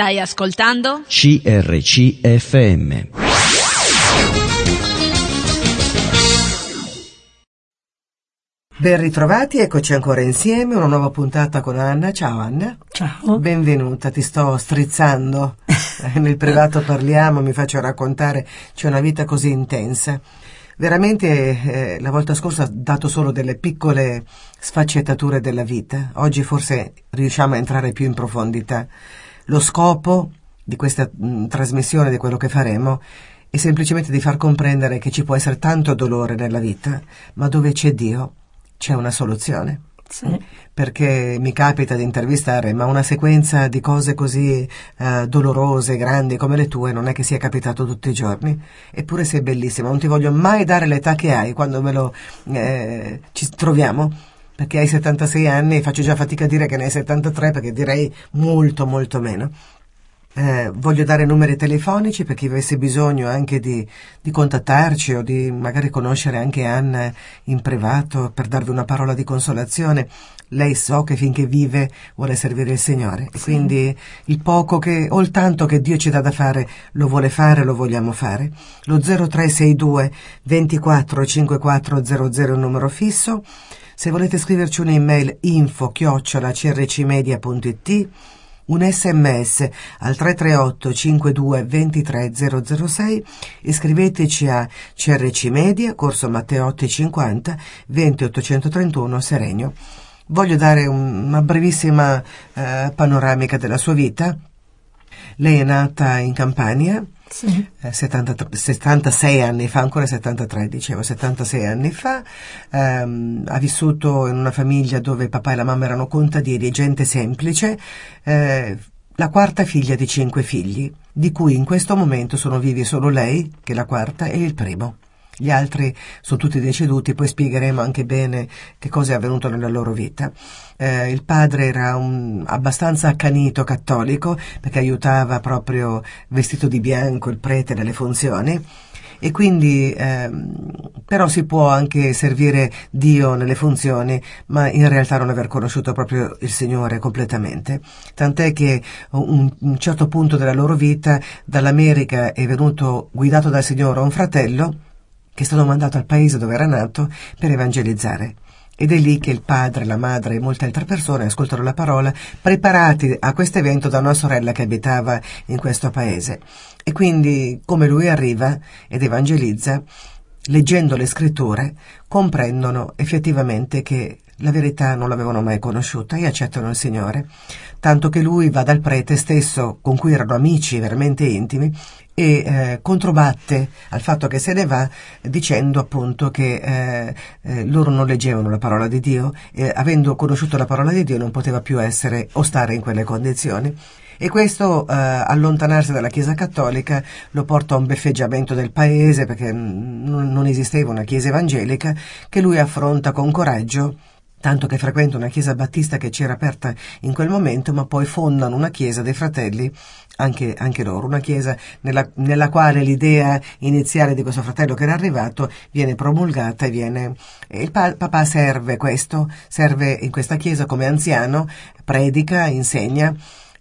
Stai ascoltando? CRCFM. Ben ritrovati, eccoci ancora insieme, una nuova puntata con Anna. Ciao Anna. Ciao. Benvenuta, ti sto strizzando. Nel privato parliamo, mi faccio raccontare, c'è una vita così intensa. Veramente eh, la volta scorsa ho dato solo delle piccole sfaccettature della vita, oggi forse riusciamo a entrare più in profondità. Lo scopo di questa mh, trasmissione, di quello che faremo, è semplicemente di far comprendere che ci può essere tanto dolore nella vita, ma dove c'è Dio c'è una soluzione. Sì. Perché mi capita di intervistare, ma una sequenza di cose così eh, dolorose, grandi come le tue, non è che sia capitato tutti i giorni. Eppure sei bellissima, non ti voglio mai dare l'età che hai quando me lo eh, ci troviamo. Perché hai 76 anni e faccio già fatica a dire che ne hai 73 perché direi molto molto meno. Eh, voglio dare numeri telefonici per chi avesse bisogno anche di, di, contattarci o di magari conoscere anche Anna in privato per darvi una parola di consolazione. Lei so che finché vive vuole servire il Signore sì. quindi il poco che o il tanto che Dio ci dà da fare lo vuole fare, lo vogliamo fare. Lo 0362 24 5400 è il numero fisso. Se volete scriverci un'email info chiocciola crcmedia.it un sms al 338 52 23 006 iscriveteci a CRC Media, Corso Matteotti 50, 20 831 Seregno. Voglio dare un, una brevissima eh, panoramica della sua vita. Lei è nata in Campania, Sì. eh, 70 76 anni fa, ancora 73 dicevo, 76 anni fa, ehm, ha vissuto in una famiglia dove il papà e la mamma erano contadini, gente semplice, eh, la quarta figlia di cinque figli, di cui in questo momento sono vivi solo lei, che è la quarta, e il primo. Gli altri sono tutti deceduti, poi spiegheremo anche bene che cosa è avvenuto nella loro vita. Eh, il padre era un, abbastanza accanito cattolico perché aiutava proprio vestito di bianco il prete nelle funzioni e quindi ehm, però si può anche servire Dio nelle funzioni ma in realtà non aver conosciuto proprio il Signore completamente tant'è che un, un certo punto della loro vita dall'America è venuto guidato dal Signore un fratello che è stato mandato al paese dove era nato per evangelizzare. Ed è lì che il padre, la madre e molte altre persone ascoltano la parola, preparati a questo evento da una sorella che abitava in questo paese. E quindi, come lui arriva ed evangelizza, leggendo le scritture, comprendono effettivamente che la verità non l'avevano mai conosciuta e accettano il Signore. Tanto che lui va dal prete stesso, con cui erano amici veramente intimi, e eh, controbatte al fatto che se ne va dicendo appunto che eh, eh, loro non leggevano la parola di Dio e avendo conosciuto la parola di Dio non poteva più essere o stare in quelle condizioni. E questo eh, allontanarsi dalla Chiesa Cattolica lo porta a un beffeggiamento del paese perché n- non esisteva una Chiesa evangelica che lui affronta con coraggio tanto che frequenta una chiesa battista che c'era aperta in quel momento, ma poi fondano una chiesa dei fratelli, anche, anche loro, una chiesa nella, nella, quale l'idea iniziale di questo fratello che era arrivato viene promulgata e viene... E il pa- papà serve questo, serve in questa chiesa come anziano, predica, insegna,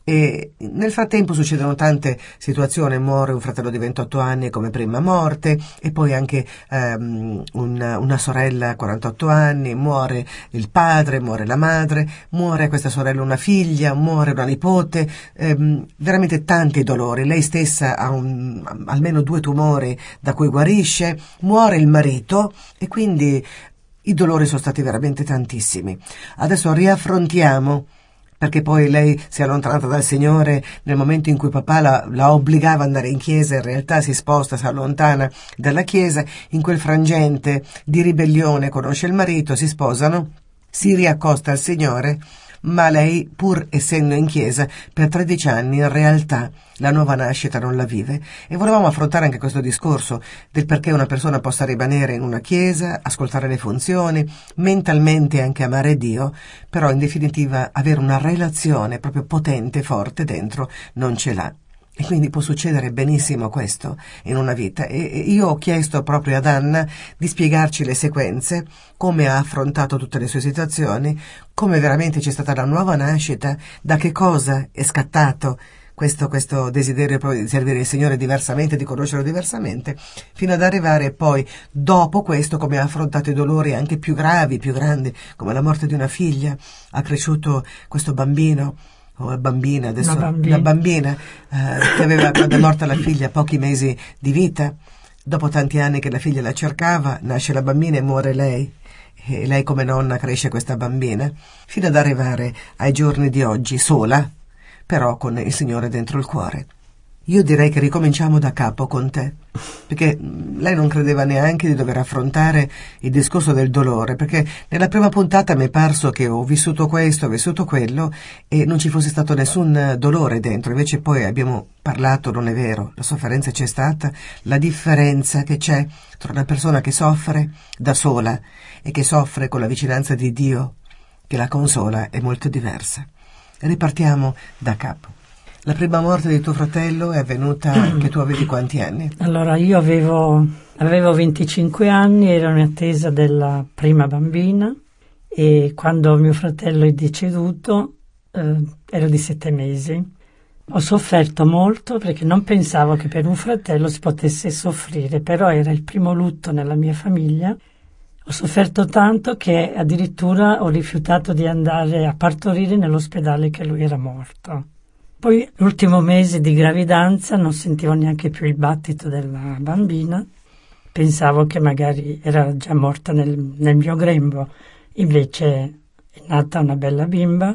e nel frattempo succedono tante situazioni, muore un fratello di 28 anni come prima morte e poi anche um, una, una, sorella a 48 anni, muore il padre, muore la madre, muore questa sorella una figlia, muore una nipote, um, veramente tanti dolori. Lei stessa ha un, almeno due tumori da cui guarisce, muore il marito e quindi i dolori sono stati veramente tantissimi. Adesso riaffrontiamo perché poi lei si è allontanata dal Signore nel momento in cui papà la, la, obbligava ad andare in chiesa, in realtà si sposta, si allontana dalla chiesa, in quel frangente di ribellione conosce il marito, si sposano, si riaccosta al Signore, ma lei, pur essendo in chiesa per 13 anni, in realtà la nuova nascita non la vive. E volevamo affrontare anche questo discorso del perché una persona possa rimanere in una chiesa, ascoltare le funzioni, mentalmente anche amare Dio, però in definitiva avere una relazione proprio potente, forte dentro, non ce l'ha. E quindi può succedere benissimo questo in una vita. E io ho chiesto proprio ad Anna di spiegarci le sequenze, come ha affrontato tutte le sue situazioni, come veramente c'è stata la nuova nascita, da che cosa è scattato questo, questo desiderio proprio di servire il Signore diversamente, di conoscerlo diversamente, fino ad arrivare poi dopo questo come ha affrontato i dolori anche più gravi, più grandi, come la morte di una figlia, ha cresciuto questo bambino o bambina, adesso una bambina, una bambina eh, che aveva quando è morta la figlia pochi mesi di vita. Dopo tanti anni che la figlia la cercava, nasce la bambina e muore lei. E lei come nonna cresce questa bambina, fino ad arrivare ai giorni di oggi sola, però con il Signore dentro il cuore. Io direi che ricominciamo da capo con te, perché lei non credeva neanche di dover affrontare il discorso del dolore, perché nella prima puntata mi è parso che ho vissuto questo, ho vissuto quello e non ci fosse stato nessun dolore dentro, invece poi abbiamo parlato, non è vero, la sofferenza c'è stata, la differenza che c'è tra una persona che soffre da sola e che soffre con la vicinanza di Dio, che la consola, è molto diversa. Ripartiamo da capo. La prima morte di tuo fratello è avvenuta che tu avevi quanti anni? Allora, io avevo, avevo 25 anni, ero in attesa della prima bambina e quando mio fratello è deceduto eh, ero di sette mesi. Ho sofferto molto perché non pensavo che per un fratello si potesse soffrire, però era il primo lutto nella mia famiglia. Ho sofferto tanto che addirittura ho rifiutato di andare a partorire nell'ospedale che lui era morto. Poi l'ultimo mese di gravidanza non sentivo neanche più il battito della bambina, pensavo che magari era già morta nel, nel mio grembo, invece è nata una bella bimba,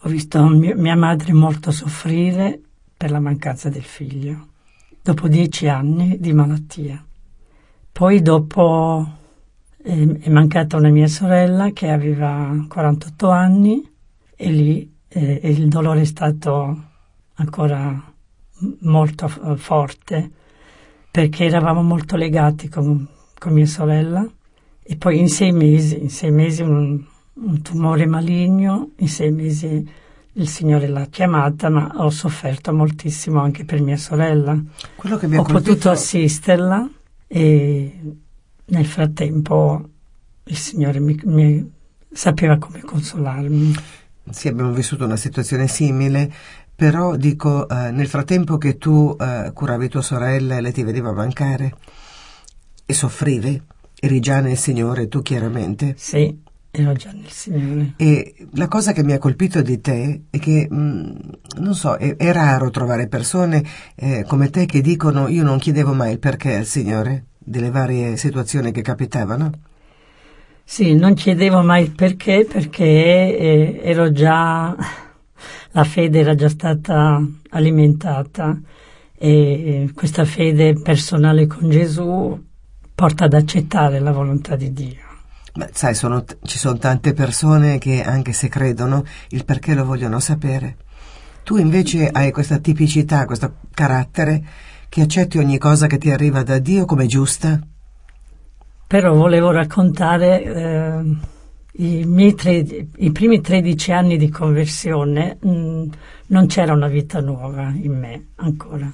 ho visto mio, mia madre molto soffrire per la mancanza del figlio, dopo dieci anni di malattia. Poi dopo eh, è mancata una mia sorella che aveva 48 anni e lì eh, il dolore è stato ancora molto forte perché eravamo molto legati con, con, mia sorella e poi in sei mesi, in sei mesi un, un tumore maligno, in sei mesi il Signore l'ha chiamata, ma ho sofferto moltissimo anche per mia sorella. Quello che mi ho colpito... potuto assisterla e nel frattempo il Signore mi, mi sapeva come consolarmi. Sì, abbiamo vissuto una situazione simile però dico, eh, nel frattempo che tu eh, curavi tua sorella e lei ti vedeva mancare e soffrivi, eri già nel Signore, tu chiaramente. Sì, ero già nel Signore. E la cosa che mi ha colpito di te è che, mh, mm, non so, è, è, raro trovare persone eh, come te che dicono io non chiedevo mai il perché al Signore delle varie situazioni che capitavano. Sì, non chiedevo mai il perché perché eh, ero già la fede era già stata alimentata e questa fede personale con Gesù porta ad accettare la volontà di Dio. Beh, sai, sono, ci sono tante persone che anche se credono il perché lo vogliono sapere. Tu invece hai questa tipicità, questo carattere che accetti ogni cosa che ti arriva da Dio come giusta. Però volevo raccontare eh, i, tre, i, primi 13 anni di conversione mh, mm, non c'era una vita nuova in me ancora.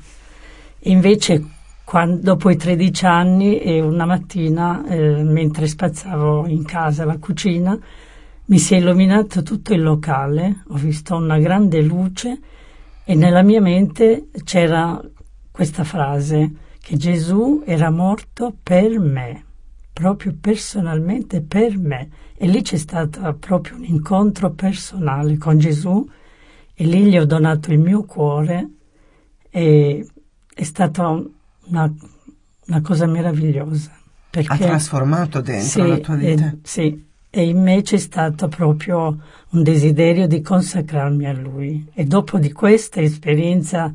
Invece quando, dopo i 13 anni e una mattina, eh, mentre spazzavo in casa la cucina, mi si è illuminato tutto il locale, ho visto una grande luce e nella mia mente c'era questa frase che Gesù era morto per me proprio personalmente per me. E lì c'è stato proprio un incontro personale con Gesù e lì gli ho donato il mio cuore e è stata una, una cosa meravigliosa. Perché, ha trasformato dentro sì, la tua vita? E, sì, e in me c'è stato proprio un desiderio di consacrarmi a Lui. E dopo di questa esperienza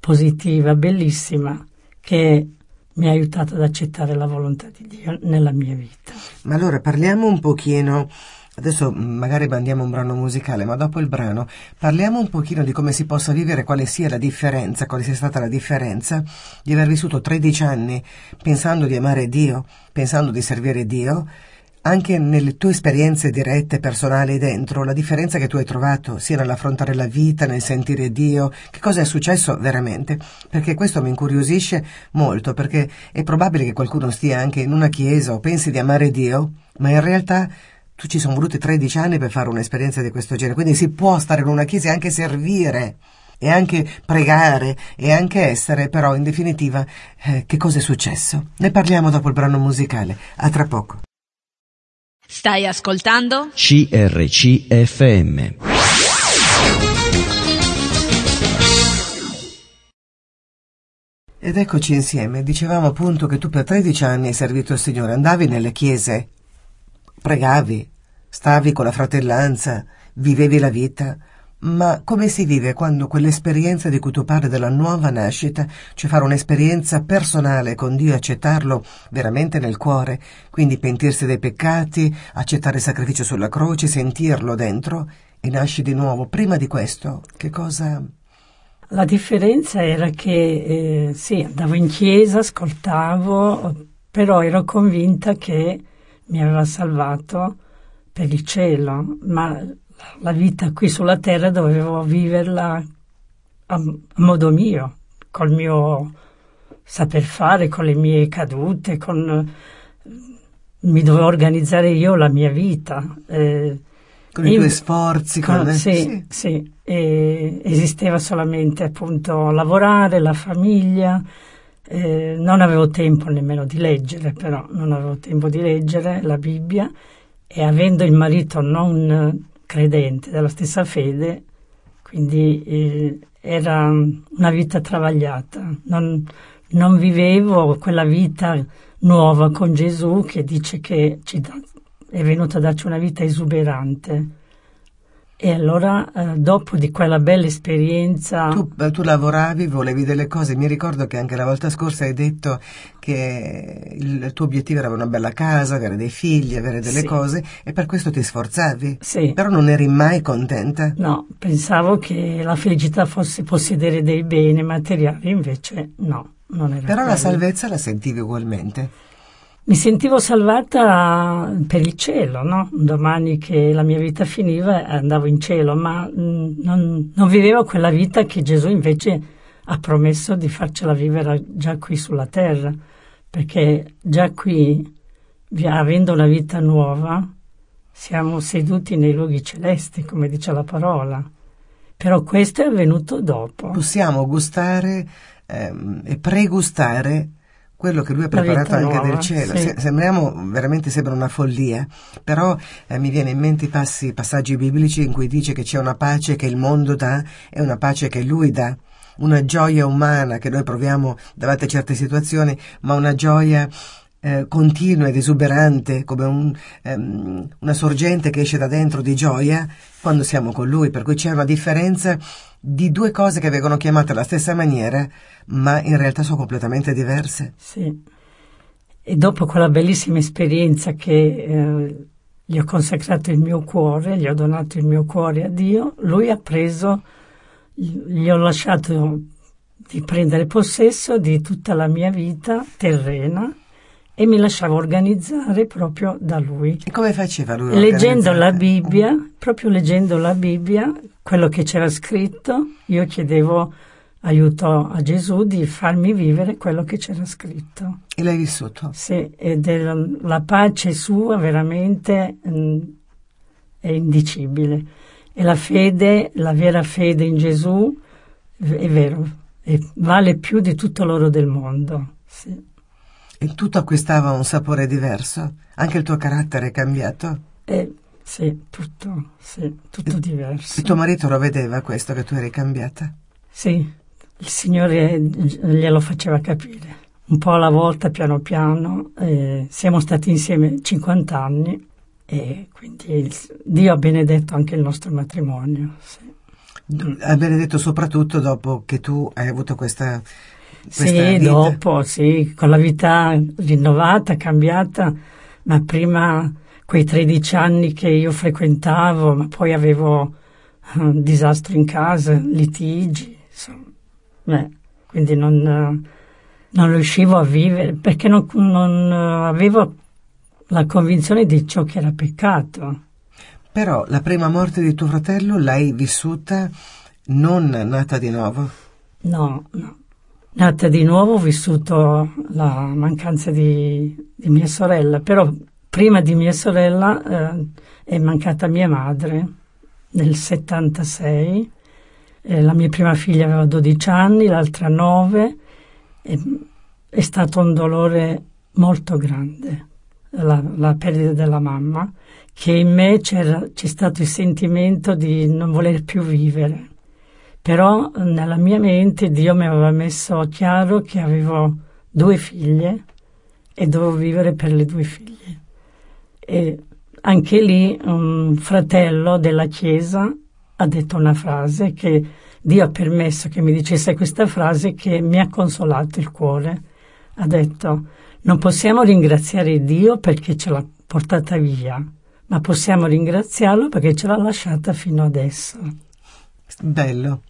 positiva, bellissima, che mi ha aiutato ad accettare la volontà di Dio nella mia vita. Ma allora parliamo un pochino Adesso magari mandiamo un brano musicale, ma dopo il brano parliamo un pochino di come si possa vivere, quale sia la differenza, quale sia stata la differenza di aver vissuto 13 anni pensando di amare Dio, pensando di servire Dio anche nelle tue esperienze dirette, personali dentro, la differenza che tu hai trovato sia nell'affrontare la vita, nel sentire Dio, che cosa è successo veramente? Perché questo mi incuriosisce molto, perché è probabile che qualcuno stia anche in una chiesa o pensi di amare Dio, ma in realtà tu ci sono voluti 13 anni per fare un'esperienza di questo genere, quindi si può stare in una chiesa e anche servire e anche pregare e anche essere, però in definitiva eh, che cosa è successo? Ne parliamo dopo il brano musicale. A tra poco. Stai ascoltando? CRCFM. Ed eccoci insieme. Dicevamo appunto che tu per 13 anni hai servito il Signore, andavi nelle chiese, pregavi, stavi con la fratellanza, vivevi la vita. Ma come si vive quando quell'esperienza di cui tu parli della nuova nascita, cioè fare un'esperienza personale con Dio, accettarlo veramente nel cuore, quindi pentirsi dei peccati, accettare il sacrificio sulla croce, sentirlo dentro e nasci di nuovo. Prima di questo, che cosa... La differenza era che eh, sì, andavo in chiesa, ascoltavo, però ero convinta che mi aveva salvato per il cielo, ma la vita qui sulla terra dovevo viverla a, modo mio, col mio saper fare, con le mie cadute, con, mi dovevo organizzare io la mia vita. Eh, con i tuoi sforzi. Con, con sì, sì. sì. esisteva solamente appunto lavorare, la famiglia. Eh, non avevo tempo nemmeno di leggere, però non avevo tempo di leggere la Bibbia e avendo il marito non credente, della stessa fede, quindi eh, era una vita travagliata. Non, non, vivevo quella vita nuova con Gesù che dice che da, è venuto a darci una vita esuberante. E allora, eh, dopo di quella bella esperienza... Tu, eh, tu, lavoravi, volevi delle cose. Mi ricordo che anche la volta scorsa hai detto che il, il tuo obiettivo era una bella casa, avere dei figli, avere delle sì. cose, e per questo ti sforzavi. Sì. Però non eri mai contenta. No, pensavo che la felicità fosse possedere dei beni materiali, invece no, non era Però quello. la salvezza la sentivi ugualmente. Mi sentivo salvata per il cielo, no? Domani che la mia vita finiva andavo in cielo, ma mm, non, non vivevo quella vita che Gesù invece ha promesso di farcela vivere già qui sulla terra, perché già qui, avendo una vita nuova, siamo seduti nei luoghi celesti, come dice la parola. Però questo è avvenuto dopo. Possiamo gustare ehm, e pregustare quello che lui ha preparato anche nuova, del cielo. Sì. sembriamo, veramente sembra una follia, però eh, mi viene in mente i passi, passaggi biblici in cui dice che c'è una pace che il mondo dà e una pace che lui dà una gioia umana che noi proviamo davanti a certe situazioni, ma una gioia eh, continua ed esuberante, come un, ehm, una sorgente che esce da dentro di gioia quando siamo con lui, per cui c'è una differenza di due cose che vengono chiamate alla stessa maniera, ma in realtà sono completamente diverse. Sì. E dopo quella bellissima esperienza che eh, gli ho consacrato il mio cuore, gli ho donato il mio cuore a Dio, lui ha preso, gli ho lasciato di prendere possesso di tutta la mia vita terrena e mi lasciavo organizzare proprio da lui. E come faceva lui? Leggendo la Bibbia, proprio leggendo la Bibbia, quello che c'era scritto, io chiedevo aiuto a Gesù di farmi vivere quello che c'era scritto. E l'hai vissuto? Sì, la, la pace sua veramente mh, mm, è indicibile. E la fede, la vera fede in Gesù, è vero, è, vale più di tutto l'oro del mondo. Sì. Tutto acquistava un sapore diverso? Anche il tuo carattere è cambiato? Eh, sì, tutto, sì, tutto e, diverso. E tuo marito lo vedeva questo, che tu eri cambiata? Sì, il Signore glielo faceva capire. Un po' alla volta, piano piano. Eh, siamo stati insieme 50 anni e quindi Dio ha benedetto anche il nostro matrimonio. Sì. Ha benedetto soprattutto dopo che tu hai avuto questa sì, vita. dopo, sì, con la vita rinnovata, cambiata, ma prima quei 13 anni che io frequentavo, ma poi avevo un uh, disastro in casa, litigi, insomma, beh, quindi non, non, riuscivo a vivere perché non, non avevo la convinzione di ciò che era peccato. Però la prima morte di tuo fratello l'hai vissuta non nata di nuovo? No, no. Nata di nuovo ho vissuto la mancanza di, di mia sorella, però prima di mia sorella eh, è mancata mia madre nel 76, Eh, la mia prima figlia aveva 12 anni, l'altra 9. E è stato un dolore molto grande, la, la perdita della mamma, che in me c'era, c'è stato il sentimento di non voler più vivere. Però nella mia mente Dio mi aveva messo chiaro che avevo due figlie e dovevo vivere per le due figlie. E anche lì un fratello della Chiesa ha detto una frase che Dio ha permesso che mi dicesse questa frase che mi ha consolato il cuore. Ha detto, non possiamo ringraziare Dio perché ce l'ha portata via, ma possiamo ringraziarlo perché ce l'ha lasciata fino adesso. Bello.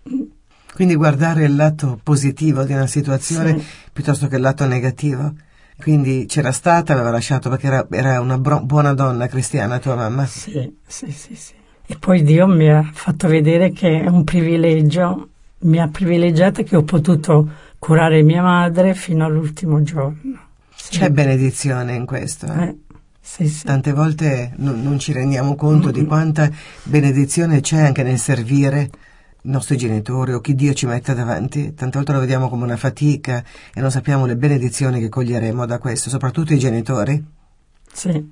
Quindi guardare il lato positivo di una situazione Sì. piuttosto che il lato negativo. Quindi c'era stata, aveva lasciato perché era, era una bro- buona donna cristiana tua mamma. Sì, sì, sì, sì. E poi Dio mi ha fatto vedere che è un privilegio, mi ha privilegiata che ho potuto curare mia madre fino all'ultimo giorno. Sì. C'è benedizione in questo. eh? Eh, sì, sì. Tante volte non, non ci rendiamo conto di quanta benedizione c'è anche nel servire nostri genitori o chi Dio ci mette davanti. Tante volte lo vediamo come una fatica e non sappiamo le benedizioni che coglieremo da questo, soprattutto i genitori. Sì.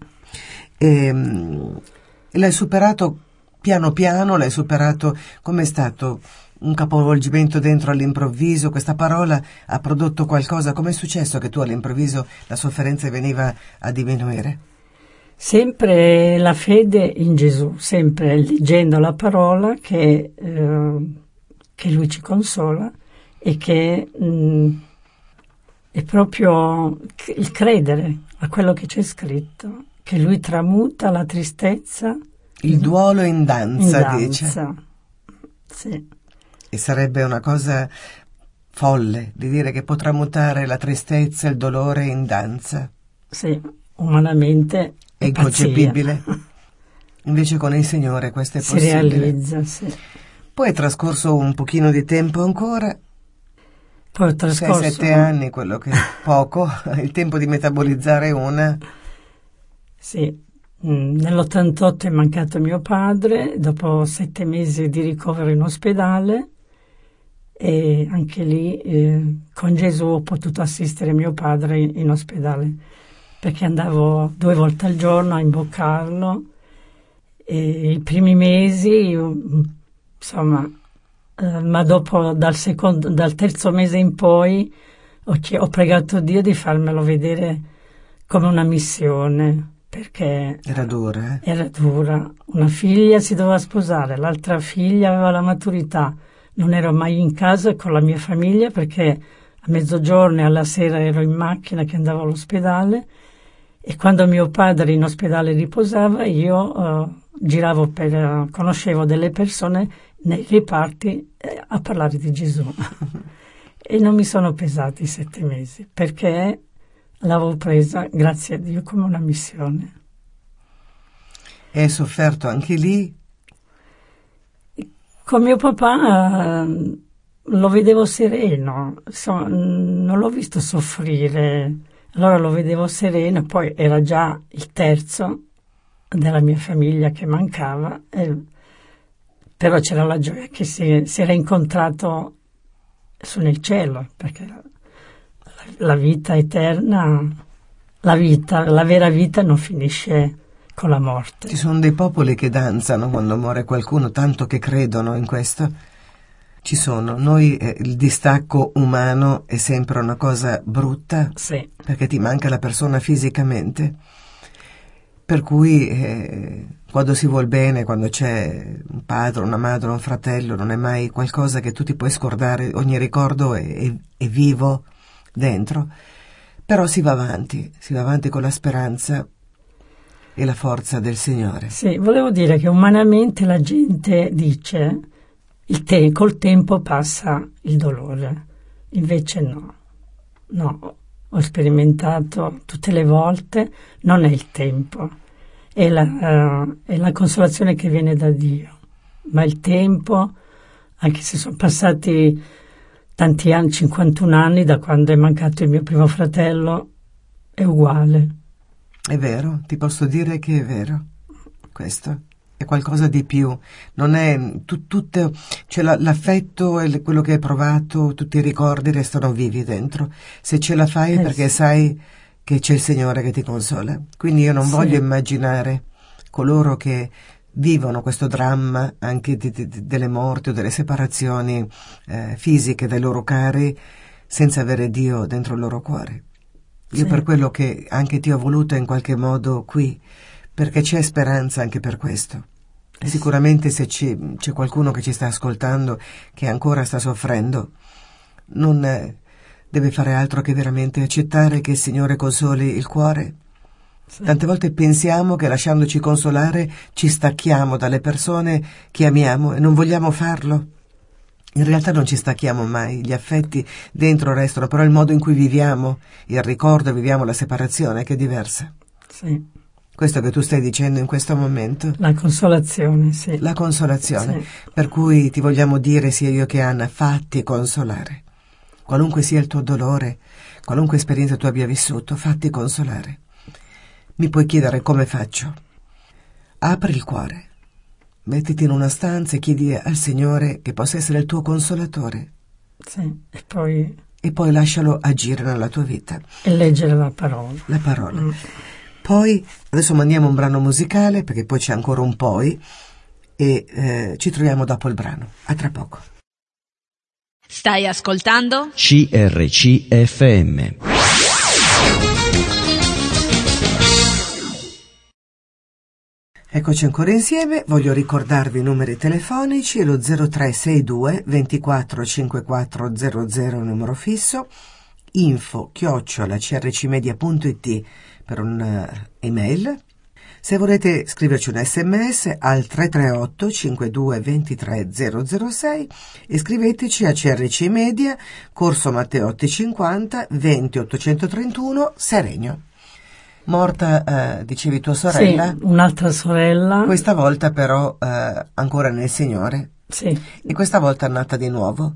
E, mm, l'hai superato piano piano, l'hai superato come è stato un capovolgimento dentro all'improvviso, questa parola ha prodotto qualcosa, com'è successo che tu all'improvviso la sofferenza veniva a diminuire? Sempre la fede in Gesù, sempre leggendo la parola che, eh, che Lui ci consola e che mh, è proprio il credere a quello che c'è scritto, che Lui tramuta la tristezza Il duolo in in danza, dice. danza. Sì, E sarebbe una cosa folle di dire che può tramutare la tristezza e il dolore in danza. sì, umanamente È pazzia. inconcepibile. Invece con il Signore questo è Si possibile. realizza, sì. Poi è trascorso un pochino di tempo ancora, Poi trascorso 6-7 anni, quello che è poco, il tempo di metabolizzare una. Sì, mm, nell'88 è mancato mio padre, dopo sette mesi di ricovero in ospedale e anche lì eh, con Gesù ho potuto assistere mio padre in, in ospedale perché andavo due volte al giorno a imboccarlo e i primi mesi, mm, insomma, eh, ma dopo dal, secondo, dal terzo mese in poi ho, ho pregato Dio di farmelo vedere come una missione perché Era dura, eh? era dura. Una figlia si doveva sposare, l'altra figlia aveva la maturità. Non ero mai in casa con la mia famiglia perché a mezzogiorno e alla sera ero in macchina che andavo all'ospedale e quando mio padre in ospedale riposava io eh, giravo per, eh, conoscevo delle persone nei reparti eh, a parlare di Gesù. e non mi sono pesati i sette mesi perché l'avevo presa, grazie a Dio, come una missione. E hai sofferto anche lì? Con mio papà eh, lo vedevo sereno, mm, non l'ho visto soffrire, allora lo vedevo sereno, poi era già il terzo della mia famiglia che mancava, e- però c'era la gioia che si, si era incontrato su nel cielo, perché la, la vita eterna, la vita, la vera vita non finisce con la morte. Ci sono dei popoli che danzano quando muore qualcuno, tanto che credono in questo. Ci sono. Noi eh, il distacco umano è sempre una cosa brutta Sì, perché ti manca la persona fisicamente. Per cui eh, quando si vuol bene, quando c'è un padre, una madre, un fratello, non è mai qualcosa che tu ti puoi scordare, ogni ricordo è, è- è vivo dentro. Però si va avanti, si va avanti con la speranza e la forza del Signore. Sì, volevo dire che umanamente la gente dice il te- col tempo passa il dolore, invece no, no, ho sperimentato tutte le volte, non è il tempo, è la, eh, è la consolazione che viene da Dio, ma il tempo, anche se sono passati tanti anni, 51 anni da quando è mancato il mio primo fratello, è uguale. È vero, ti posso dire che è vero questo. È qualcosa di più, non è tu, tutto, cioè la, l'affetto e quello che hai provato, tutti i ricordi restano vivi dentro. Se ce la fai è Eh perché sì. sai che c'è il Signore che ti consola. Quindi io non Sì. voglio immaginare coloro che vivono questo dramma anche di- di- delle morti o delle separazioni eh, fisiche dai loro cari senza avere Dio dentro il loro cuore. Io Sì. per quello che anche ti ho voluto in qualche modo qui, perché c'è speranza anche per questo. Sicuramente se ci- c'è qualcuno che ci sta ascoltando che ancora sta soffrendo, non eh, deve fare altro che veramente accettare che il Signore consoli il cuore. Sì. Tante volte pensiamo che lasciandoci consolare ci stacchiamo dalle persone che amiamo e non vogliamo farlo. In realtà non ci stacchiamo mai, gli affetti dentro restano, però il modo in cui viviamo, il ricordo, viviamo la separazione che è diversa. Sì. Questo che tu stai dicendo in questo momento, La consolazione, sì. la consolazione. Sì. Per cui ti vogliamo dire, sia io che Anna, fatti consolare. Qualunque sia il tuo dolore, qualunque esperienza tu abbia vissuto, fatti consolare. Mi puoi chiedere come faccio? Apri il cuore, mettiti in una stanza e chiedi al Signore che possa essere il tuo consolatore Sì. E poi e poi lascialo agire nella tua vita, e leggere la parola. la parola. Mm. Poi adesso mandiamo un brano musicale perché poi c'è ancora un poi e eh, ci troviamo dopo il brano. A tra poco. Stai ascoltando? CRCFM. Eccoci ancora insieme, voglio ricordarvi i numeri telefonici, lo 0362 24 5400 numero fisso, info chiocciola crcmedia.it per un'email. Se volete scriverci un sms al 338 52 23 006 e scriveteci a CRC Media, Corso Matteotti 50 20 831 Seregno. Morta, eh, dicevi tua sorella? Sì, un'altra sorella. Questa volta però eh, ancora nel Signore Sì, e questa volta è nata di nuovo.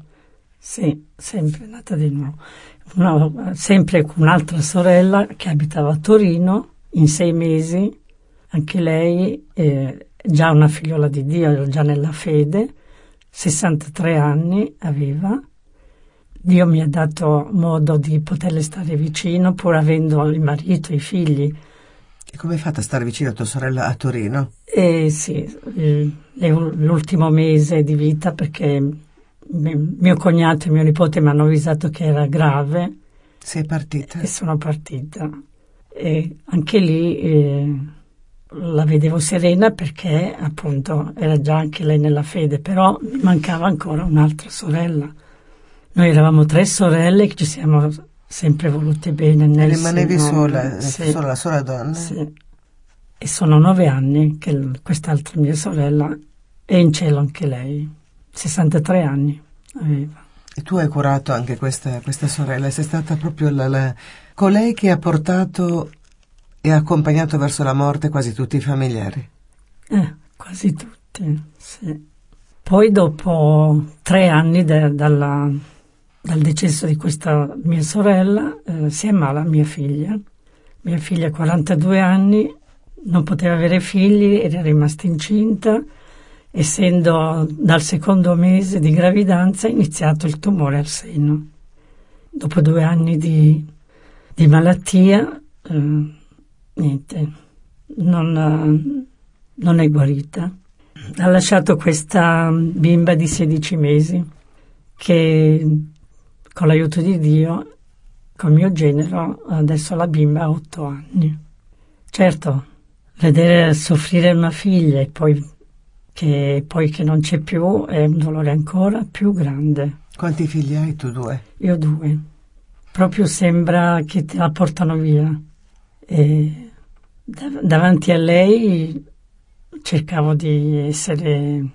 sì, sempre nata di nuovo. No, sempre con un'altra sorella che abitava a Torino in sei mesi, anche lei eh, già una figliola di Dio, già nella fede, 63 anni aveva. Dio mi ha dato modo di poterle stare vicino pur avendo il marito, i figli. E come hai fatto a stare vicino a tua sorella a Torino? E sì, le- l'ultimo mese di vita perché mio cognato e mio nipote mi hanno avvisato che era grave Sei partita? e sono partita. E anche lì eh, la vedevo serena perché appunto era già anche lei nella fede, però mi mancava ancora un'altra sorella. Noi eravamo tre sorelle che ci siamo sempre volute bene nel Rimanevi Signore. sola, Sì. sola, la sola donna? Sì. E sono nove anni che quest'altra mia sorella è in cielo anche lei. 63 anni aveva. E tu hai curato anche questa, questa sorella, sei stata proprio la, la- colei che ha portato e ha accompagnato verso la morte quasi tutti i familiari. Eh, quasi tutti, sì. Poi dopo tre anni da- dalla- dal decesso di questa mia sorella eh, si ammala mia figlia. Mia figlia ha 42 anni, non poteva avere figli, era rimasta incinta, essendo dal secondo mese di gravidanza iniziato il tumore al seno. Dopo due anni di, di malattia, eh, niente, non, non è guarita. Ha lasciato questa bimba di 16 mesi che con l'aiuto di Dio, con mio genero, adesso la bimba ha 8 anni. Certo, vedere soffrire una figlia e poi che, poi che non c'è più è un dolore ancora più grande. Quanti figli hai tu due? Io due. Proprio sembra che te la portano via. E dav- davanti a lei cercavo di essere,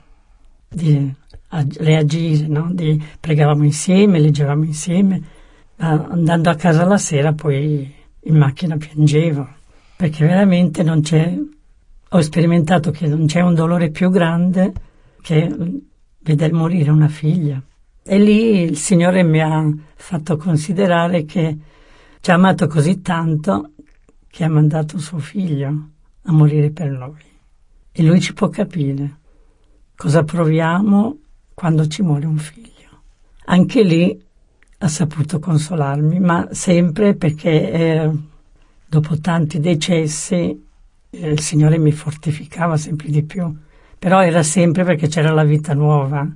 di ag- reagire, no? Di- pregavamo insieme, leggevamo insieme, ma andando a casa la sera poi in macchina piangevo, perché veramente non c'è, ho sperimentato che non c'è un dolore più grande che vedere morire una figlia. E lì il Signore mi ha fatto considerare che ci ha amato così tanto che ha mandato suo figlio a morire per noi. e lui ci può capire cosa proviamo quando ci muore un figlio. Anche lì ha saputo consolarmi, ma sempre perché eh, dopo tanti decessi il Signore mi fortificava sempre di più, però era sempre perché c'era la vita nuova.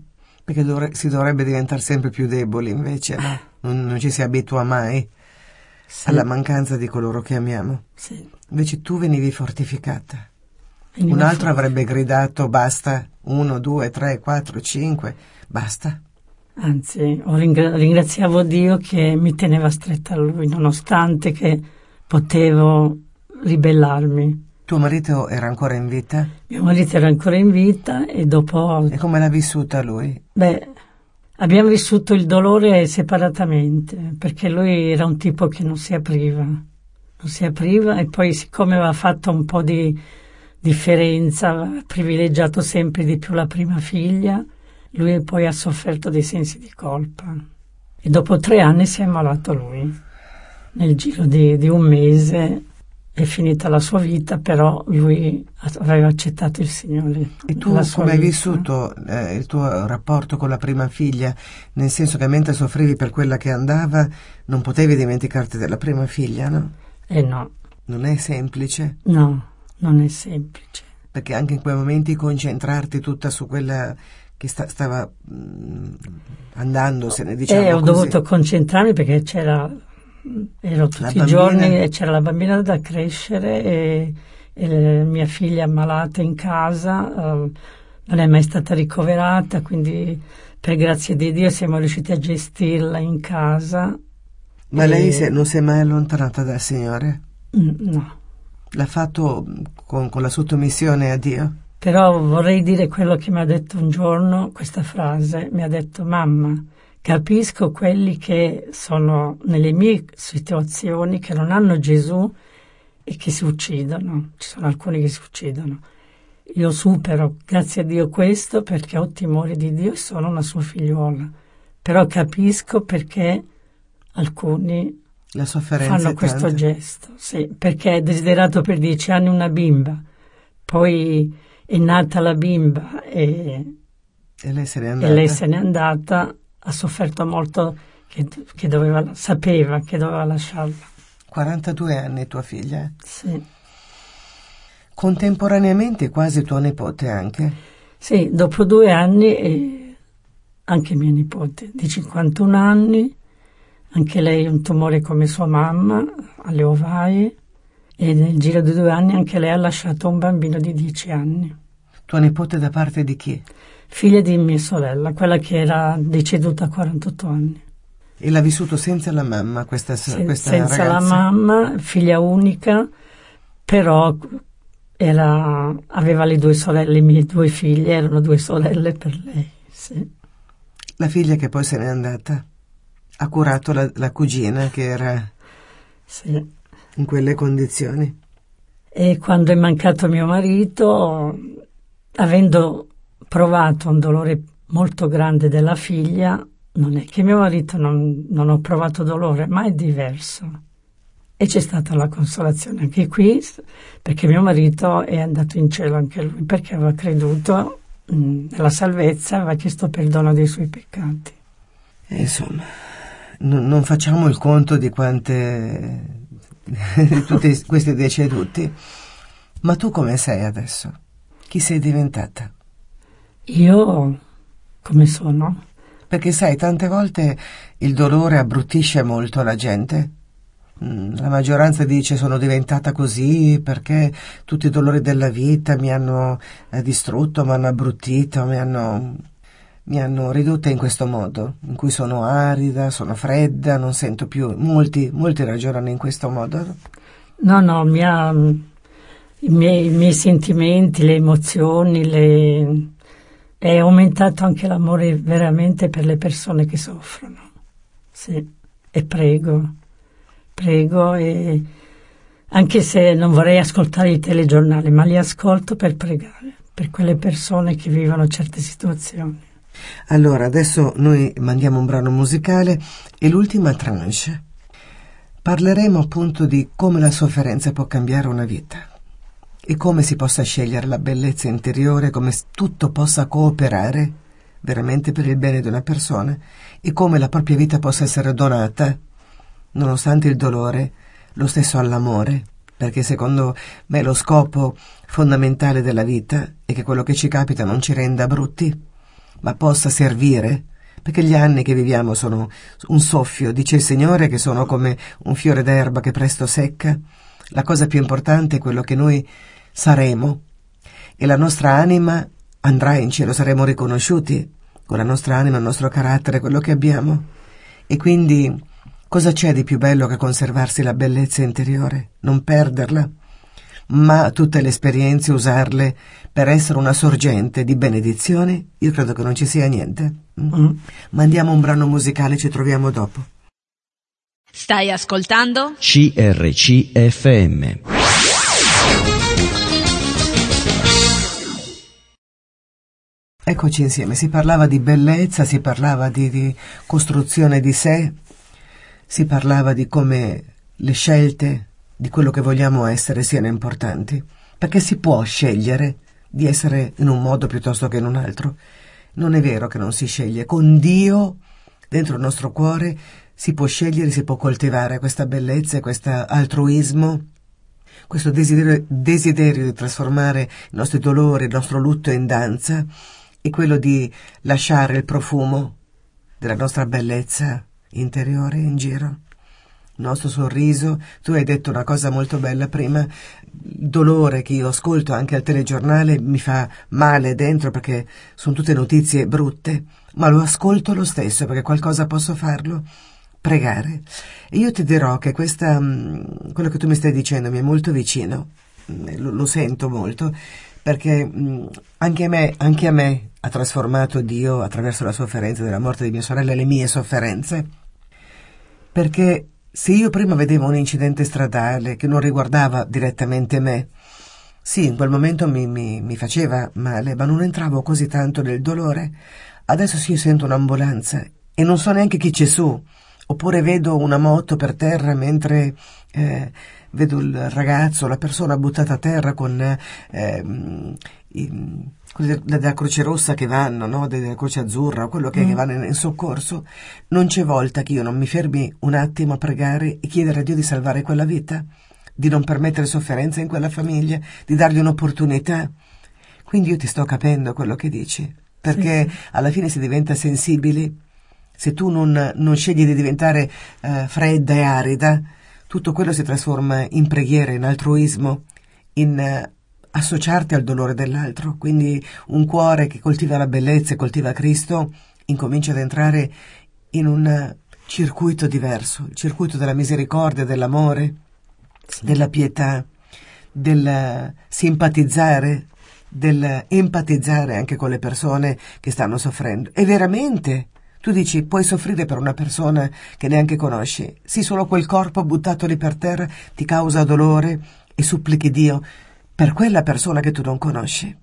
Perché dovre- si dovrebbe diventare sempre più deboli invece, no? non, non ci si abitua mai Sì, alla mancanza di coloro che amiamo. sì. Invece tu venivi fortificata. Veniva Un altro fuori. avrebbe gridato basta, uno, due, tre, quattro, cinque, basta. Anzi, ringra- ringraziavo Dio che mi teneva stretta a Lui, nonostante che potevo ribellarmi. Tuo marito era ancora in vita? Mio marito era ancora in vita e dopo, E come l'ha vissuta lui? beh, abbiamo vissuto il dolore separatamente, perché lui era un tipo che non si apriva, non si apriva e poi siccome aveva fatto un po' di differenza, aveva privilegiato sempre di più la prima figlia, lui poi ha sofferto dei sensi di colpa. E dopo tre anni si è ammalato lui. Nel giro di, di un mese è finita la sua vita, però lui aveva accettato il Signore. E tu come hai vissuto eh, il tuo rapporto con la prima figlia? Nel senso che mentre soffrivi per quella che andava, non potevi dimenticarti della prima figlia, no? Eh no, Non è semplice, no, non è semplice. perché anche in quei momenti concentrarti tutta su quella che sta- stava mm, andando, se ne diciamo Eh, ho così. dovuto concentrarmi perché c'era, ero tutti La i bambina? giorni e c'era la bambina da crescere e, e mia figlia ammalata in casa, eh, non è mai stata ricoverata, quindi per grazia di Dio siamo riusciti a gestirla in casa. Ma lei E- se- non si è mai allontanata dal Signore? Mm, No, L'ha fatto con, con la sottomissione a Dio? Però vorrei dire quello che mi ha detto un giorno, questa frase, mi ha detto mamma, capisco quelli che sono nelle mie situazioni, che non hanno Gesù e che si uccidono, ci sono alcuni che si uccidono. Io supero, grazie a Dio, questo perché ho timore di Dio e sono una sua figliuola. Però capisco perché alcuni fanno questo gesto, sì, perché è desiderato per dieci anni una bimba, poi è nata la bimba e, E lei se e lei se n'è andata, ha sofferto molto, che, che doveva, sapeva che doveva lasciarla. 42 anni tua figlia. Sì. Contemporaneamente quasi tua nipote anche. Sì, dopo due anni eh, anche mia nipote di 51 anni, anche lei un tumore come sua mamma alle ovaie e nel giro di due anni anche lei ha lasciato un bambino di 10 anni. Tua nipote da parte di chi? Figlia di mia sorella, quella che era deceduta a 48 anni. E l'ha vissuto senza la mamma questa, Se- questa senza ragazza? la mamma, figlia unica, però era- aveva le due sorelle, le mie due figlie erano due sorelle per lei. sì. La figlia che poi se n'è andata. Ha curato la, la cugina che era Sì. in quelle condizioni. E quando è mancato mio marito, avendo provato un dolore molto grande della figlia, non è che mio marito non, non ho provato dolore, ma è diverso. E c'è stata la consolazione anche qui, perché mio marito è andato in cielo anche lui, perché aveva creduto mh, nella salvezza, aveva chiesto perdono dei suoi peccati. E insomma, non, non facciamo il conto di quante... di tutti questi deceduti. Ma tu come sei adesso? Chi sei diventata? Io, come sono? Perché sai, tante volte il dolore abbruttisce molto la gente. Mm, La maggioranza dice sono diventata così perché tutti i dolori della vita mi hanno eh, distrutto, mi hanno abbruttito, mi hanno, mi hanno ridotta in questo modo, in cui sono arida, sono fredda, non sento più. Molti, molti ragionano in questo modo. No, no, mi ha, i, miei, i miei sentimenti, le emozioni, le- è aumentato anche l'amore veramente per le persone che soffrono. Sì, e prego, prego, e anche se non vorrei ascoltare i telegiornali, ma li ascolto per pregare, per quelle persone che vivono certe situazioni. Allora, adesso noi mandiamo un brano musicale e l'ultima tranche. Parleremo appunto di come la sofferenza può cambiare una vita. E come si possa scegliere la bellezza interiore, come tutto possa cooperare veramente per il bene di una persona e come la propria vita possa essere donata, nonostante il dolore, lo stesso all'amore, perché secondo me lo scopo fondamentale della vita è che quello che ci capita non ci renda brutti, ma possa servire perché gli anni che viviamo sono un soffio, dice il Signore, che sono come un fiore d'erba che presto secca. La cosa più importante è quello che noi saremo e la nostra anima andrà in cielo, saremo riconosciuti con la nostra anima, il nostro carattere, quello che abbiamo. E quindi cosa c'è di più bello che conservarsi la bellezza interiore, non perderla? ma tutte le esperienze usarle per essere una sorgente di benedizioni, io credo che non ci sia niente. Mm. mm. Mandiamo un brano musicale, ci troviamo dopo. Stai ascoltando? CRCFM. Eccoci insieme, si parlava di bellezza, si parlava di, di costruzione di sé, si parlava di come le scelte di quello che vogliamo essere siano importanti, perché si può scegliere di essere in un modo piuttosto che in un altro. Non è vero che non si sceglie. Con Dio dentro il nostro cuore si può scegliere, si può coltivare questa bellezza, questo altruismo, questo desiderio, desiderio, di trasformare i nostri dolori, il nostro lutto in danza e quello di lasciare il profumo della nostra bellezza interiore in giro il nostro sorriso. Tu hai detto una cosa molto bella prima, il dolore che io ascolto anche al telegiornale mi fa male dentro perché sono tutte notizie brutte, ma lo ascolto lo stesso perché qualcosa posso farlo. Pregare. E io ti dirò che questa, mm, quello che tu mi stai dicendo mi è molto vicino, mm, lo, lo sento molto, perché mm, anche me, anche a me ha trasformato Dio attraverso la sofferenza della morte di mia sorella le mie sofferenze, perché se io prima vedevo un incidente stradale che non riguardava direttamente me, sì, in quel momento mi, mi, mi faceva male, ma non entravo così tanto nel dolore. Adesso sì, sento un'ambulanza e non so neanche chi c'è su. Oppure vedo una moto per terra mentre eh, vedo il ragazzo, la persona buttata a terra con eh, i, quelli della Croce Rossa che vanno, no? della Croce Azzurra, quello che, mm. che vanno in, in, soccorso, non c'è volta che io non mi fermi un attimo a pregare e chiedere a Dio di salvare quella vita, di non permettere sofferenza in quella famiglia, di dargli un'opportunità. Quindi io ti sto capendo quello che dici, perché sì. alla fine si diventa sensibili. Se tu non, non scegli di diventare uh, fredda e arida, tutto quello si trasforma in preghiera, in altruismo, in uh, associarti al dolore dell'altro, quindi un cuore che coltiva la bellezza e coltiva Cristo incomincia ad entrare in un circuito diverso, il circuito della misericordia, dell'amore, sì. della pietà, del simpatizzare, del empatizzare anche con le persone che stanno soffrendo. E veramente tu dici, puoi soffrire per una persona che neanche conosci. Sì, solo quel corpo buttato lì per terra ti causa dolore e supplichi Dio per quella persona che tu non conosci,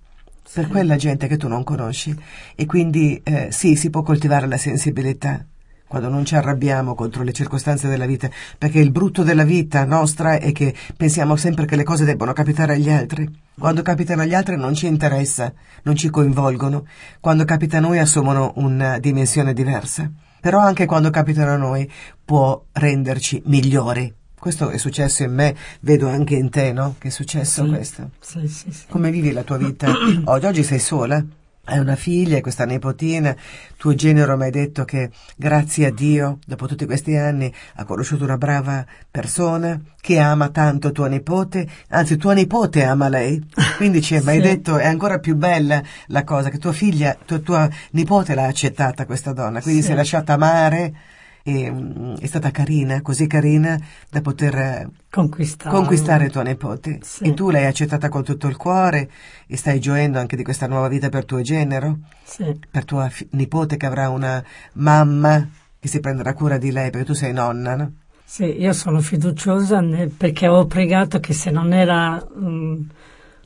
per quella gente che tu non conosci. E quindi eh, sì, si può coltivare la sensibilità quando non ci arrabbiamo contro le circostanze della vita, perché il brutto della vita nostra è che pensiamo sempre che le cose debbano capitare agli altri. Quando capitano agli altri non ci interessa, non ci coinvolgono. Quando capita a noi assumono una dimensione diversa. Però anche quando capitano a noi può renderci migliori. Questo è successo in me, vedo anche in te, no? Che è successo sì, questo. Sì, sì, sì. Come vivi la tua vita? Oggi, oggi sei sola? Hai una figlia, questa nipotina, tuo genero mi ha detto che grazie a Dio, dopo tutti questi anni, ha conosciuto una brava persona che ama tanto tua nipote, anzi tua nipote ama lei, quindi ci hai detto è ancora più bella la cosa che tua figlia, tua, tua nipote l'ha accettata questa donna, quindi sì. si è lasciata amare e, mm, è stata carina, così carina da poter eh, conquistare, conquistare tua nipote. Sì. E tu l'hai accettata con tutto il cuore e stai gioendo anche di questa nuova vita per tuo genero, sì. per tua fi- nipote che avrà una mamma che si prenderà cura di lei perché tu sei nonna, no? Sì, io sono fiduciosa perché avevo pregato che se non era um,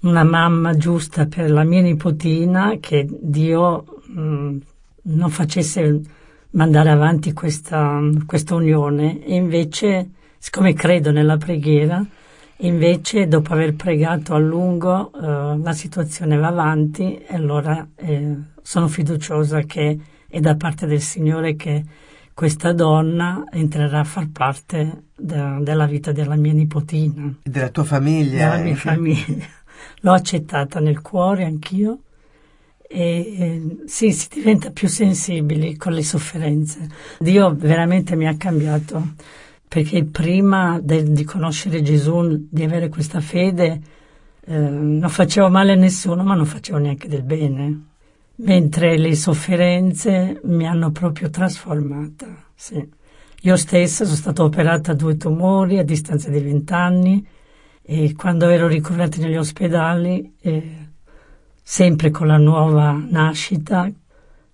una mamma giusta per la mia nipotina, che Dio um, non facesse mandare avanti questa, questa unione e invece, siccome credo nella preghiera, Invece, dopo aver pregato a lungo, eh, la situazione va avanti e allora eh, sono fiduciosa che è da parte del Signore che questa donna entrerà a far parte de- della vita della mia nipotina. Della tua famiglia. Della mia famiglia. L'ho accettata nel cuore anch'io e eh, sì, si diventa più sensibili con le sofferenze. Dio veramente mi ha cambiato perché prima de, di conoscere Gesù, di avere questa fede, eh, non facevo male a nessuno, ma non facevo neanche del bene. Mentre le sofferenze mi hanno proprio trasformata. Sì. Io stessa sono stata operata a due tumori a distanza di vent'anni e quando ero ricoverata negli ospedali eh, sempre con la nuova nascita,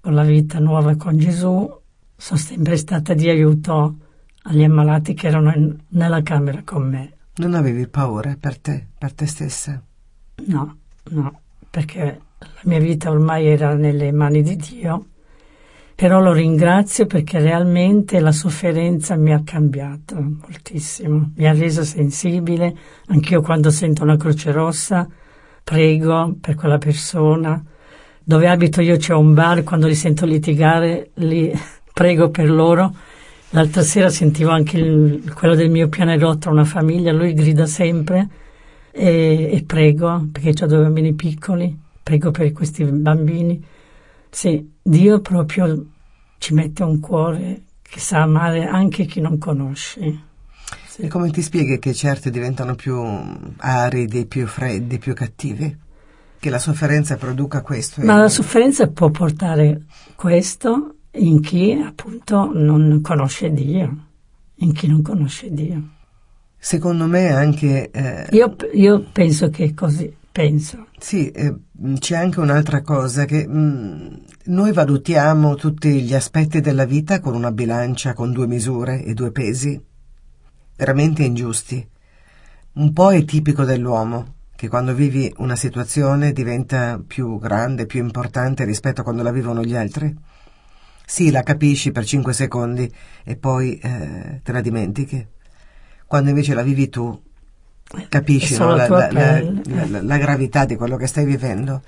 con la vita nuova con Gesù, sono sempre stata di aiuto agli ammalati che erano in, nella camera con me. Non avevi paura per te, per te stessa? No, no, perché la mia vita ormai era nelle mani di Dio, però lo ringrazio perché realmente la sofferenza mi ha cambiato moltissimo, mi ha reso sensibile, anch'io quando sento una croce rossa prego per quella persona. Dove abito io c'è un bar, quando li sento litigare, li prego per loro. L'altra sera sentivo anche il, quello del mio pianerottolo, una famiglia, lui grida sempre e, e prego, perché ho due bambini piccoli, prego per questi bambini. Sì, Dio proprio ci mette un cuore che sa amare anche chi non conosce. E come ti spieghi che certi diventano più aridi, più freddi, più cattivi? Che la sofferenza produca questo? Ma la sofferenza può portare questo in chi appunto non conosce Dio, in chi non conosce Dio. Secondo me anche... Eh, io, io, penso che così, penso. Sì, eh, c'è anche un'altra cosa che mh, mm, noi valutiamo tutti gli aspetti della vita con una bilancia, con due misure e due pesi veramente ingiusti. Un po' è tipico dell'uomo, che quando vivi una situazione diventa più grande, più importante rispetto a quando la vivono gli altri. Sì, la capisci per cinque secondi e poi eh, te la dimentichi. Quando invece la vivi tu, capisci no? la, la, la, la, gravità di quello che stai vivendo.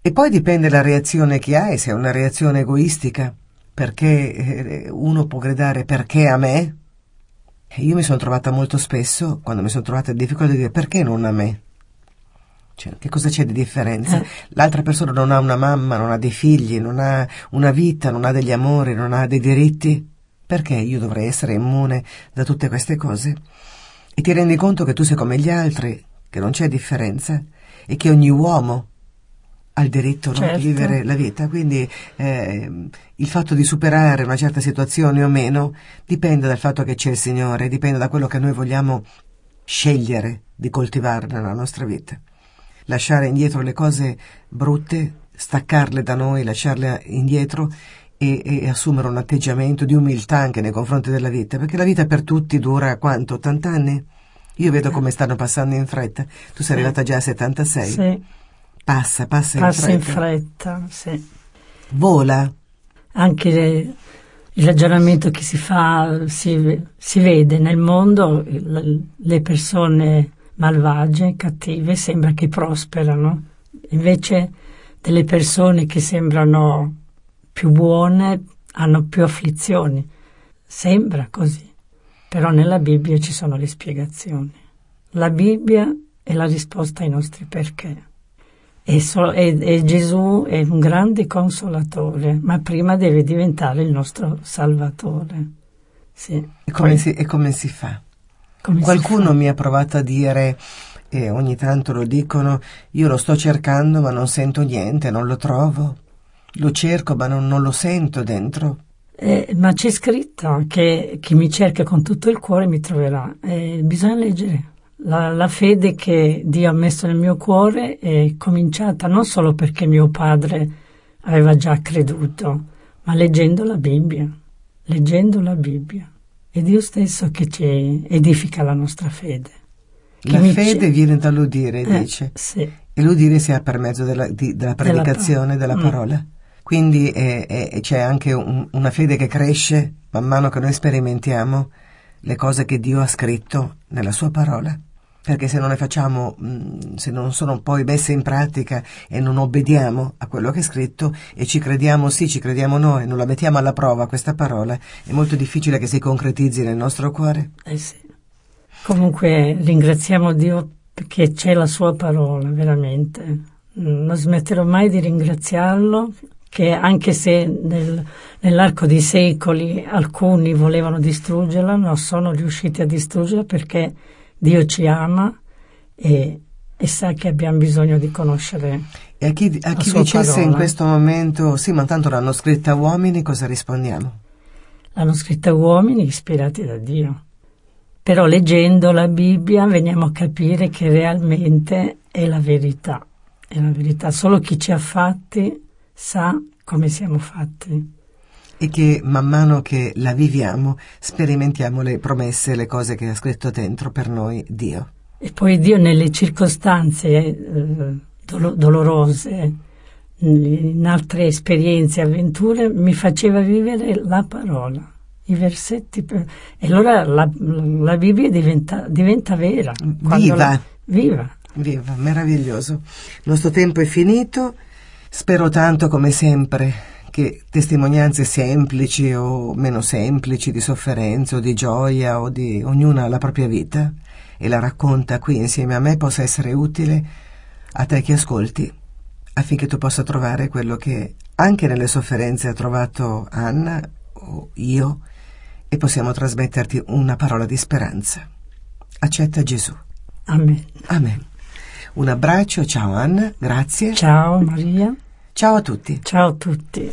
E poi dipende la reazione che hai, se è una reazione egoistica, perché eh, uno può gridare perché a me, io mi sono trovata molto spesso, quando mi sono trovata in difficoltà, di dire perché non a me? Cioè, che cosa c'è di differenza? Eh. L'altra persona non ha una mamma, non ha dei figli, non ha una vita, non ha degli amori, non ha dei diritti. Perché io dovrei essere immune da tutte queste cose? E ti rendi conto che tu sei come gli altri, che non c'è differenza e che ogni uomo il diritto certo. no, di certo. vivere la vita, quindi eh, il fatto di superare una certa situazione o meno dipende dal fatto che c'è il Signore, dipende da quello che noi vogliamo scegliere di coltivare nella nostra vita. Lasciare indietro le cose brutte, staccarle da noi, lasciarle indietro e, e, assumere un atteggiamento di umiltà anche nei confronti della vita, perché la vita per tutti dura quanto? 80 anni? Io vedo come stanno passando in fretta. Tu sei arrivata già a 76. Sì. Passa, passa, passa in fretta. in fretta, sì. Vola. Anche le, il ragionamento che si fa, si, si vede nel mondo, le persone malvagie, cattive, sembra che prosperano. Invece delle persone che sembrano più buone hanno più afflizioni. Sembra così. Però nella Bibbia ci sono le spiegazioni. La Bibbia è la risposta ai nostri perché. E, so, e, e, Gesù è un grande consolatore, ma prima deve diventare il nostro Salvatore. Sì. E, come si, e, come si, fa? Come Qualcuno si fa? mi ha provato a dire, e ogni tanto lo dicono, io lo sto cercando ma non sento niente, non lo trovo. Lo cerco ma non, non lo sento dentro. Eh, ma c'è scritto che chi mi cerca con tutto il cuore mi troverà. Eh, bisogna leggere. La, la, fede che Dio ha messo nel mio cuore è cominciata non solo perché mio padre aveva già creduto, ma leggendo la Bibbia, leggendo la Bibbia. È Dio stesso che ci edifica la nostra fede. La fede c- viene dall'udire, eh, dice. Sì. E l'udire si ha per mezzo della, di, della predicazione della, della mm. parola. Mm. Quindi è, è, c'è anche un, una fede che cresce man mano che noi sperimentiamo le cose che Dio ha scritto nella sua parola perché se non le facciamo, mm, se non sono poi messe in pratica e non obbediamo a quello che è scritto e ci crediamo sì, ci crediamo no e non la mettiamo alla prova questa parola, è molto difficile che si concretizzi nel nostro cuore. Eh sì. Comunque ringraziamo Dio perché c'è la sua parola, veramente. Non smetterò mai di ringraziarlo che anche se nel, nell'arco di secoli alcuni volevano distruggerla, non sono riusciti a distruggerla perché Dio ci ama e, e sa che abbiamo bisogno di conoscere. E a chi, a chi dicesse parola. in questo momento, sì, ma tanto l'hanno scritta uomini, cosa rispondiamo? L'hanno scritta uomini ispirati da Dio. Però leggendo la Bibbia veniamo a capire che realmente è la verità. È la verità. Solo chi ci ha fatti sa come siamo fatti e che man mano che la viviamo sperimentiamo le promesse, le cose che ha scritto dentro per noi Dio. E poi Dio nelle circostanze eh, dolo- dolorose, in altre esperienze, avventure, mi faceva vivere la parola, i versetti. Per... E allora la, la Bibbia diventa, diventa vera. Viva. La... Viva. Viva, meraviglioso. Il nostro tempo è finito. Spero tanto, come sempre, che testimonianze semplici o meno semplici di sofferenza o di gioia o di ognuna ha la propria vita e la racconta qui insieme a me possa essere utile a te che ascolti affinché tu possa trovare quello che anche nelle sofferenze ha trovato Anna o io e possiamo trasmetterti una parola di speranza. Accetta Gesù. Amen. Amen. Un abbraccio, ciao Anna, grazie. Ciao Maria. Ciao a tutti. Ciao a tutti.